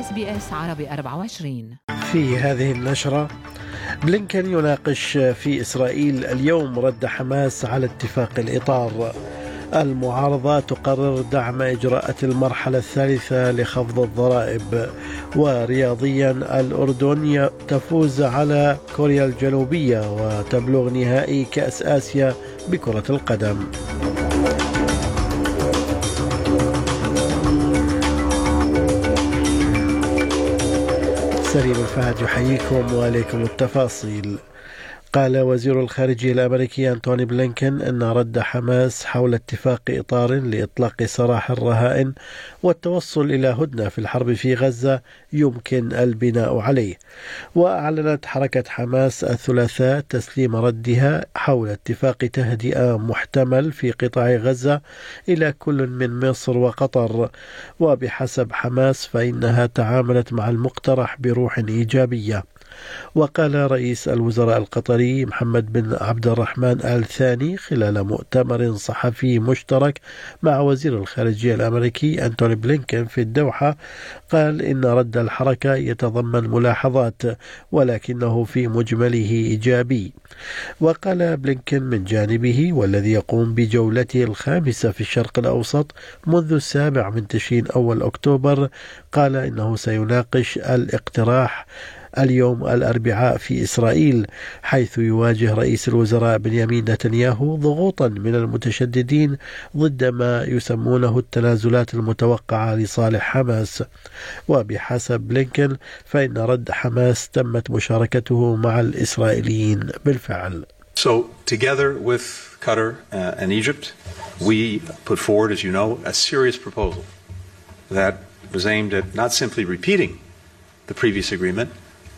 SBS عربي 24 في هذه النشرة بلينكن يناقش في إسرائيل اليوم رد حماس على اتفاق الإطار. المعارضة تقرر دعم إجراءات المرحلة الثالثة لخفض الضرائب. ورياضيا الأردن تفوز على كوريا الجنوبية وتبلغ نهائي كأس آسيا بكرة القدم. سليم الفهد يحييكم وعليكم التفاصيل. قال وزير الخارجية الأمريكي أنتوني بلينكن أن رد حماس حول اتفاق إطار لإطلاق سراح الرهائن والتوصل إلى هدنة في الحرب في غزة يمكن البناء عليه. وأعلنت حركة حماس الثلاثاء تسليم ردها حول اتفاق تهدئة محتمل في قطاع غزة إلى كل من مصر وقطر. وبحسب حماس فإنها تعاملت مع المقترح بروح إيجابية. وقال رئيس الوزراء القطري محمد بن عبد الرحمن آل ثاني خلال مؤتمر صحفي مشترك مع وزير الخارجية الأمريكي أنتوني بلينكن في الدوحة قال إن رد الحركة يتضمن ملاحظات ولكنه في مجمله إيجابي. وقال بلينكن من جانبه والذي يقوم بجولته الخامسة في الشرق الأوسط منذ السابع من تشرين أول أكتوبر قال إنه سيناقش الاقتراح اليوم الأربعاء في إسرائيل حيث يواجه رئيس الوزراء بنيامين نتنياهو ضغوطا من المتشددين ضد ما يسمونه التنازلات المتوقعة لصالح حماس. وبحسب بلينكن فإن رد حماس تمت مشاركته مع الإسرائيليين بالفعل. So, together with Qatar uh, and Egypt, we put forward, as you know, a serious proposal that was aimed at not simply repeating the previous agreement,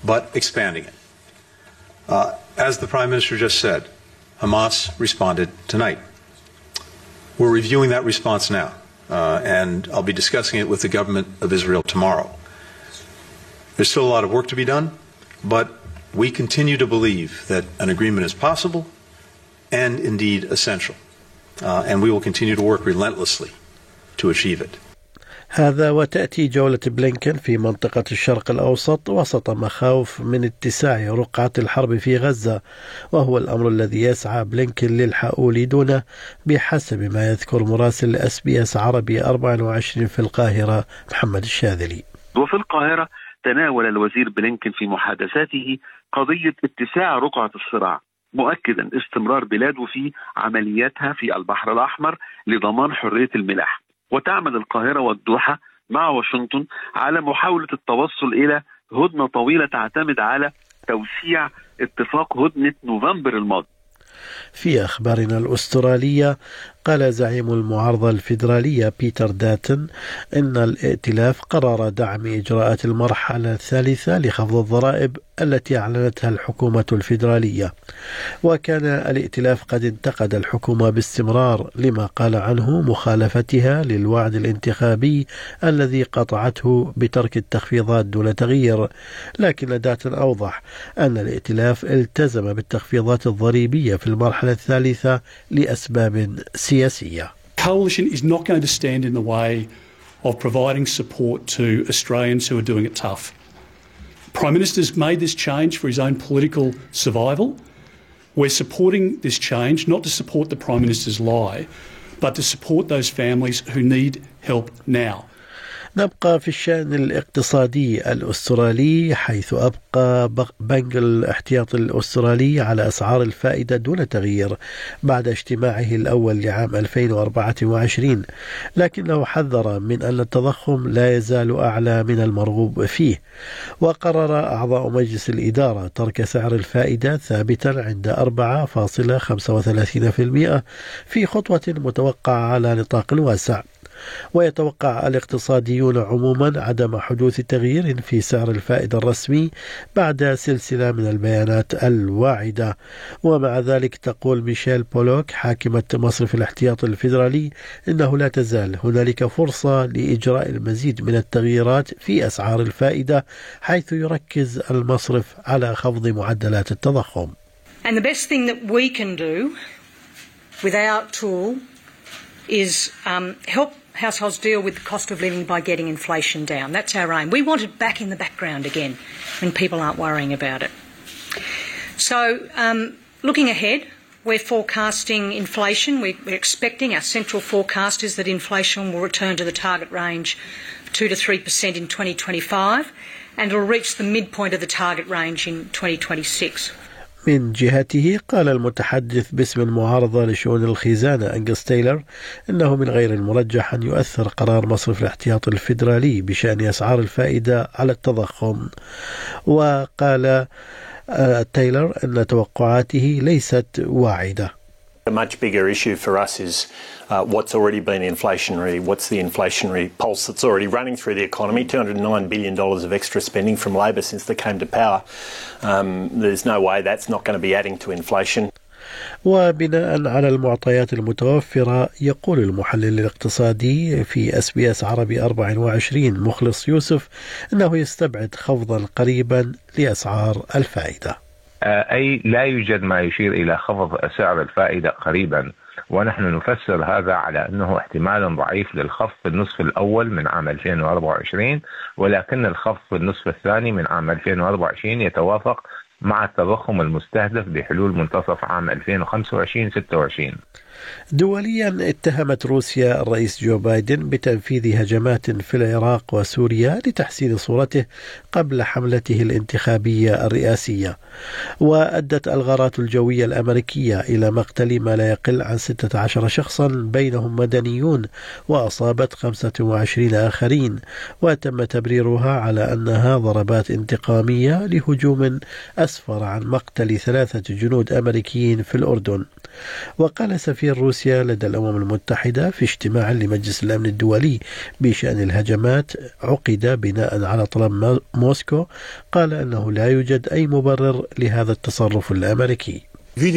but expanding it. Uh, as the Prime Minister just said, Hamas responded tonight. We're reviewing that response now, uh, and I'll be discussing it with the government of Israel tomorrow. There's still a lot of work to be done, but we continue to believe that an agreement is possible and indeed essential. Uh, and we will continue to work relentlessly to achieve it. هذا وتأتي جولة بلينكن في منطقة الشرق الأوسط وسط مخاوف من اتساع رقعة الحرب في غزة وهو الأمر الذي يسعى بلينكن للحؤول دونه بحسب ما يذكر مراسل SBS عربي 24 في القاهرة محمد الشاذلي. وفي القاهرة تناول الوزير بلينكن في محادثاته قضية اتساع رقعة الصراع مؤكدا استمرار بلاده في عملياتها في البحر الأحمر لضمان حرية الملاحة وتعمل القاهرة والدوحة مع واشنطن على محاولة التوصل إلى هدنة طويلة تعتمد على توسيع اتفاق هدنة نوفمبر الماضي. في أخبارنا الأسترالية قال زعيم المعارضة الفيدرالية بيتر داتن إن الائتلاف قرر دعم إجراءات المرحلة الثالثة لخفض الضرائب التي أعلنتها الحكومة الفيدرالية وكان الائتلاف قد انتقد الحكومة باستمرار لما قال عنه مخالفتها للوعد الانتخابي الذي قطعته بترك التخفيضات دون تغيير لكن داتن أوضح أن الائتلاف التزم بالتخفيضات الضريبية في المرحلة الثالثة لأسباب سياسية. Coalition is not going to stand in the way of providing support to Australians who are doing it tough. Prime Minister's made this change for his own political survival. We're supporting this change not to support the Prime Minister's lie, but to support those families who need help now. نبقى في الشأن الاقتصادي الأسترالي حيث أبقى بنك الاحتياط الأسترالي على أسعار الفائدة دون تغيير بعد اجتماعه الأول لعام 2024 لكنه حذر من أن التضخم لا يزال أعلى من المرغوب فيه وقرر أعضاء مجلس الإدارة ترك سعر الفائدة ثابتا عند 4.35% في خطوة متوقعة على نطاق واسع ويتوقع الاقتصاديون عموما عدم حدوث تغيير في سعر الفائدة الرسمي بعد سلسلة من البيانات الواعدة. ومع ذلك تقول ميشيل بولوك حاكمة مصرف الاحتياط الفيدرالي إنه لا تزال هنالك فرصة لإجراء المزيد من التغييرات في أسعار الفائدة حيث يركز المصرف على خفض معدلات التضخم. And the best thing that we can do with our tool is um, help households deal with the cost of living by getting inflation down. That's our aim. We want it back in the background again when people aren't worrying about it. So, um, looking ahead, we're forecasting inflation. We're expecting, our central forecast is that inflation will return to the target range of 2 to 3% in 2025 and will reach the midpoint of the target range in 2026. من جهته قال المتحدث باسم المعارضة لشؤون الخزانة أنجس تايلر إنه من غير المرجح أن يؤثر قرار مصرف الاحتياط الفيدرالي بشأن أسعار الفائدة على التضخم. وقال تايلر أن توقعاته ليست واعدة. A much bigger issue for us is uh, what's already been inflationary, what's the inflationary pulse that's already running through the economy. $209 billion of extra spending from Labor since they came to power. Um, there's no way that's not going to be adding to inflation. وبناء على المعطيات المتوفرة يقول المحلل الاقتصادي في SBS عربي 24 مخلص يوسف انه يستبعد خفضا قريبا لاسعار الفائدة. أي لا يوجد ما يشير إلى خفض سعر الفائدة قريبا. ونحن نفسر هذا على أنه احتمال ضعيف للخفض في النصف الأول من عام 2024 ولكن الخفض في النصف الثاني من عام 2024 يتوافق مع التضخم المستهدف بحلول منتصف عام 2025-26 دوليا اتهمت روسيا الرئيس جو بايدن بتنفيذ هجمات في العراق وسوريا لتحسين صورته قبل حملته الانتخابية الرئاسية. وأدت الغارات الجوية الأمريكية إلى مقتل ما لا يقل عن 16 شخصا بينهم مدنيون وأصابت 25 آخرين. وتم تبريرها على أنها ضربات انتقامية لهجوم أسفر عن مقتل ثلاثة جنود أمريكيين في الأردن. وقال سفير روسيا لدى الأمم المتحدة في اجتماع لمجلس الأمن الدولي بشأن الهجمات عقد بناء على طلب موسكو. قال أنه لا يوجد أي مبرر لهذا التصرف الأمريكي. We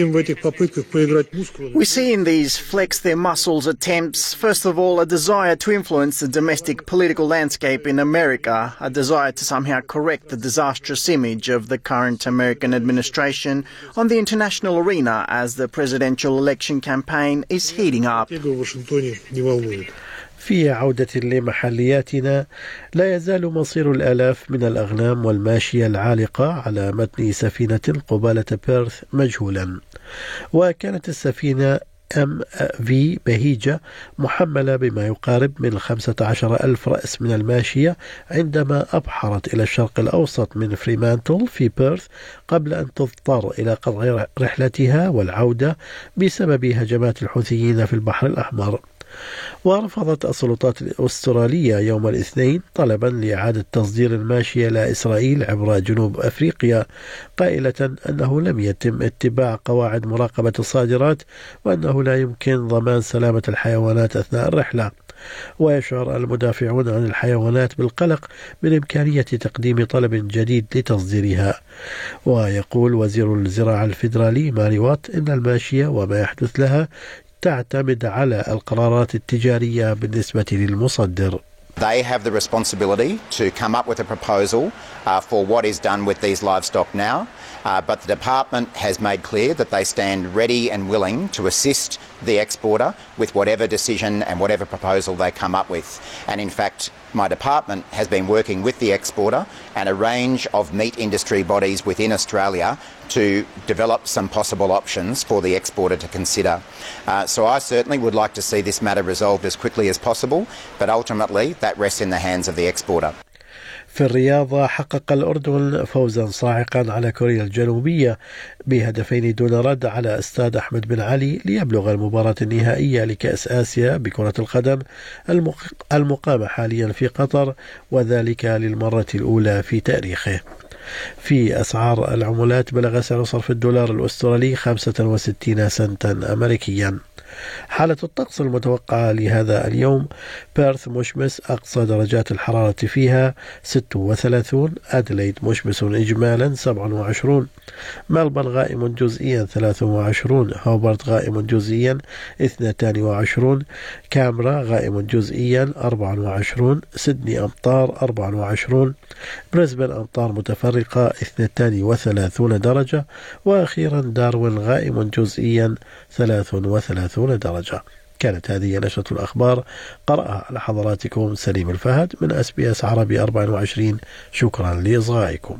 see in these flex their muscles attempts, first of all, a desire to influence the domestic political landscape in America, a desire to somehow correct the disastrous image of the current American administration on the international arena as the presidential election campaign is heating up. في عودة لمحلياتنا لا يزال مصير الآلاف من الأغنام والماشية العالقة على متن سفينة قبالة بيرث مجهولا. وكانت السفينة MV Bahijah محملة بما يقارب من 15 ألف رأس من الماشية عندما أبحرت إلى الشرق الأوسط من فريمانتل في بيرث قبل أن تضطر إلى قطع رحلتها والعودة بسبب هجمات الحوثيين في البحر الأحمر. ورفضت السلطات الأسترالية يوم الاثنين طلبا لإعادة تصدير الماشية إلى إسرائيل عبر جنوب أفريقيا قائلة أنه لم يتم اتباع قواعد مراقبة الصادرات وأنه لا يمكن ضمان سلامة الحيوانات أثناء الرحلة. ويشعر المدافعون عن الحيوانات بالقلق من إمكانية تقديم طلب جديد لتصديرها. ويقول وزير الزراعة الفيدرالي ماري وات إن الماشية وما يحدث لها تعتمد على القرارات التجارية بالنسبة للمصدر. They have the responsibility to come up with a proposal uh, for what is done with these livestock now. Uh, but the department has made clear that they stand ready and willing to assist the exporter with whatever decision and whatever proposal they come up with. And in fact, my department has been working with the exporter and a range of meat industry bodies within Australia to develop some possible options for the exporter to consider. Uh, so I certainly would like to see this matter resolved as quickly as possible, but ultimately that rests in the hands of the exporter. في الرياضة حقق الأردن فوزا صاعقا على كوريا الجنوبية بهدفين دون رد على استاد أحمد بن علي ليبلغ المباراة النهائية لكأس آسيا بكرة القدم المقامة حاليا في قطر وذلك للمرة الأولى في تاريخه في أسعار العملات بلغ سعر صرف الدولار الأسترالي 65 سنتا أمريكيا. حالة الطقس المتوقعة لهذا اليوم بيرث مشمس أقصى درجات الحرارة فيها 36 أدليد مشمس إجمالا 27 ملبن غائم جزئيا 23 هوبرت غائم جزئيا 22 كامرا غائم جزئيا 24 سيدني أمطار 24 بريسبن أمطار متفرقة 32 درجة وأخيرا داروين غائم جزئيا 33 درجة. كانت هذه نشرة الأخبار. قرأها على حضراتكم سليم الفهد من أس بي أس عربي 24 شكرا لإصغائكم.